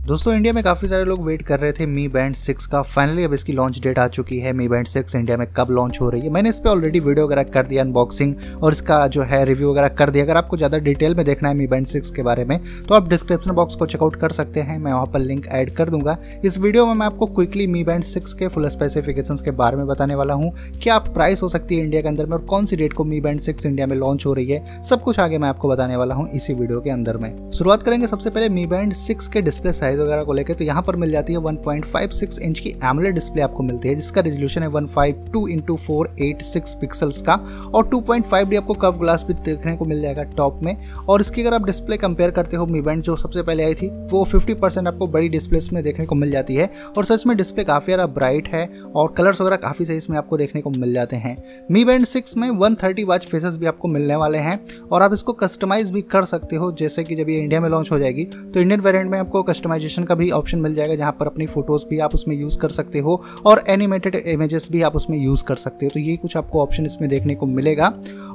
दोस्तों इंडिया में काफ़ी सारे लोग वेट कर रहे थे मी बैंड सिक्स का। फाइनली अब इसकी लॉन्च डेट आ चुकी है। मी बैंड सिक्स इंडिया में कब लॉन्च हो रही है? मैंने इस पर ऑलरेडी वीडियो वगैरह कर दिया अनबॉक्सिंग और इसका जो है रिव्यू वगैरह कर दिया। अगर आपको ज़्यादा डिटेल में देखना है मी बैंड सिक्स के बारे में तो आप डिस्क्रिप्शन बॉक्स को चेकआउट कर सकते हैं। मैं वहाँ पर लिंक ऐड कर दूँगा। इस वीडियो में मैं आपको क्विकली मी बैंड सिक्स के फुल स्पेसिफिकेशन के बारे में बताने वाला हूँ। क्या प्राइस हो सकती है इंडिया के अंदर में और कौन सी डेट को मी बैंड सिक्स इंडिया में लॉन्च हो रही है? सब कुछ आगे मैं आपको बताने वाला हूँ इसी वीडियो के अंदर में। शुरुआत करेंगे सबसे पहले मी बैंड सिक्स के डिस्प्ले साइज़ वगैरह को लेकर तो यहाँ पर मिल जाती है 1.56 इंच की एमलेट डिस्प्ले आपको मिलती है, जिसका रेजोल्यूशन है 152 इंटू फोर पिक्सल्स का, और 2.5 डी आपको कव ग्लास भी देखने को मिल जाएगा टॉप में। और इसकी अगर आप डिस्प्ले कंपेयर करते हो मी बैंड जो सबसे पहले आई थी, वो 50% आपको बड़ी डिस्प्ले में देखने को मिल जाती है। और सच में डिस्प्ले काफ़ी ज़्यादा ब्राइट है, और कलर्स वगैरह काफ़ी सही इसमें आपको देखने को मिल जाते हैं। मी बैंड सिक्स में वन थर्टी वाच फेसेस भी आपको मिलने वाले हैं, और आप इसको कस्टमाइज भी कर सकते हो, जैसे कि जब ये इंडिया में लॉन्च हो जाएगी तो इंडियन वेरियंट में आपको कस्टमाइजेशन का भी ऑप्शन मिल जाएगा, जहाँ पर अपनी फ़ोटोज़ भी आप उसमें यूज़ कर सकते हो और एनिमेटेड इमेजेस भी आप उसमें यूज़ कर सकते हो। तो ये कुछ आपको ऑप्शन इसमें देखने को मिलेगा।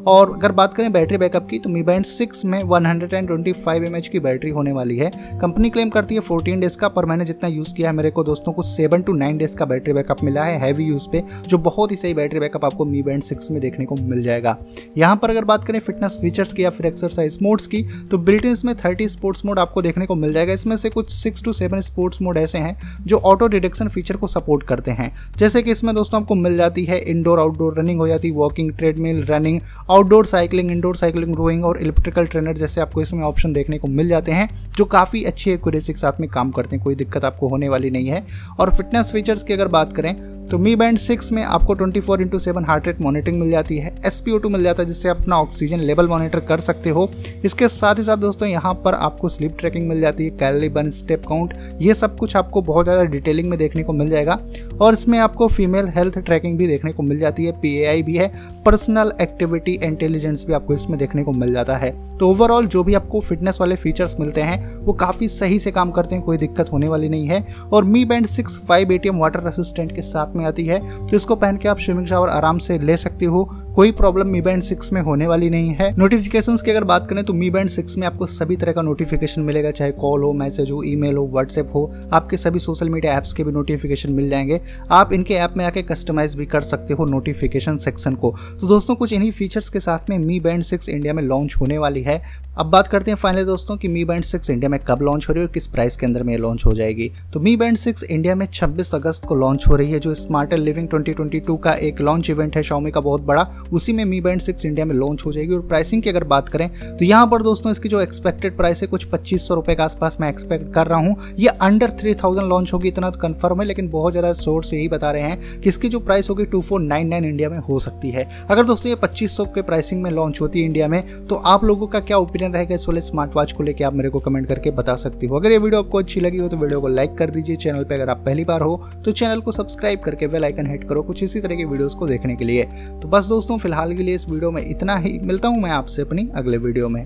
और अगर बात करें बैटरी बैकअप की तो मी बैंड सिक्स में one hundred and twenty five M H की बैटरी होने वाली है। कंपनी क्लेम करती है 14 डेज़ का, पर मैंने जितना यूज़ किया है, मेरे को दोस्तों को सेवन टू नाइन डेज़ का बैटरी बैकअप मिला है हैवी यूज़ पे, जो बहुत ही सही बैटरी बैकअप आपको मी बैंड सिक्स में देखने को मिल जाएगा। यहाँ पर अगर बात करें फिटनेस फीचर्स की या फिर एक्सरसाइज मोड्स की तो बिल्ट इसमें थर्टी स्पोर्ट्स मोड आपको देखने को मिल जाएगा। इसमें से कुछ six to seven sports mode ऐसे हैं जो ऑटो डिटेक्शन फीचर को सपोर्ट करते हैं। जैसे कि इसमें दोस्तों आपको मिल जाती है इंडोर आउटडोर रनिंग हो जाती है walking treadmill running outdoor cycling indoor cycling rowing और इलेक्ट्रिकल ट्रेनर जैसे आपको इसमें ऑप्शन देखने को मिल जाते हैं, जो काफ़ी अच्छी एक्यूरेसी के साथ में काम करते हैं। कोई दिक्कत आपको होने वाली नहीं है। और फिटनेस फीचर्स की अगर बात करें तो मी बैंड सिक्स में आपको 24 four into seven heart rate monitoring मिल जाती है एस पी मिल जाता है, जिससे अपना ऑक्सीजन लेवल मॉनिटर कर सकते हो। इसके साथ ही साथ दोस्तों, यहाँ पर आपको स्लीप ट्रैकिंग मिल जाती है कैलरी बर्न स्टेप काउंट ये सब कुछ आपको बहुत ज़्यादा डिटेलिंग में देखने को मिल जाएगा। और इसमें आपको फीमेल हेल्थ ट्रैकिंग भी देखने को मिल जाती है PAI भी है पर्सनल एक्टिविटी इंटेलिजेंस भी आपको इसमें देखने को मिल जाता है। तो ओवरऑल जो भी आपको फिटनेस वाले फीचर्स मिलते हैं, वो काफ़ी सही से काम करते हैं, कोई दिक्कत होने वाली नहीं है। और Mi Band six five ATM water assistant के साथ में आती है तो इसको पहन के आप स्विमिंग शावर आराम से ले सकते हो। कोई प्रॉब्लम मी बैंड सिक्स में होने वाली नहीं है। नोटिफिकेशन की अगर बात करें तो मी बैंड सिक्स में आपको सभी तरह का नोटिफिकेशन मिलेगा, चाहे कॉल हो मैसेज हो ईमेल हो व्हाट्सएप हो। आपके सभी सोशल मीडिया ऐप्स के भी नोटिफिकेशन मिल जाएँगे। आप इनके ऐप में आके कस्टमाइज भी कर सकते हो नोटिफिकेशन सेक्शन को। तो दोस्तों, कुछ इन्हीं फीचर्स के साथ में मी बैंड सिक्स इंडिया में लॉन्च होने वाली है। अब बात करते हैं फाइनली दोस्तों कि मी बैंड सिक्स इंडिया में कब लॉन्च हो रही है और किस प्राइस के अंदर में लॉन्च हो जाएगी। तो मी बैंड सिक्स इंडिया में 26 अगस्त को लॉन्च हो रही है, जो स्मार्टर लिविंग 2022 का एक लॉन्च इवेंट है। शाओमी का बहुत बड़ा उसी में मी बैंड सिक्स इंडिया में लॉन्च हो जाएगी। और प्राइसिंग की अगर बात करें तो यहाँ पर दोस्तों इसकी जो एक्सपेक्टेड प्राइस है, कुछ पच्चीस सौ के आसपास मैं एक्सपेक्ट कर रहा हूँ। ये अंडर थ्री थाउज़ेंड लॉन्च होगी, इतना तो कन्फर्म है, लेकिन बहुत ज़्यादा सोर्स यही बता रहे हैं कि इसकी जो प्राइस होगी two four nine nine India में हो सकती है। अगर दोस्तों ये पच्चीस के प्राइसिंग में लॉन्च होती है इंडिया में तो आप लोगों का क्या ओपिनियन रहेगा इस वाले स्मार्ट वॉच को लेकर आप मेरे को कमेंट करके बता सकती हो। अगर ये वीडियो आपको अच्छी लगी हो तो वीडियो को लाइक कर दीजिए। चैनल पे अगर आप पहली बार हो तो चैनल को सब्सक्राइब करके बेल आइकन हिट करो कुछ इसी तरह की वीडियोस को देखने के लिए। तो बस दोस्तों फ़िलहाल के लिए इस वीडियो में इतना ही। मिलता हूँ मैं आपसे अपनी अगले वीडियो में।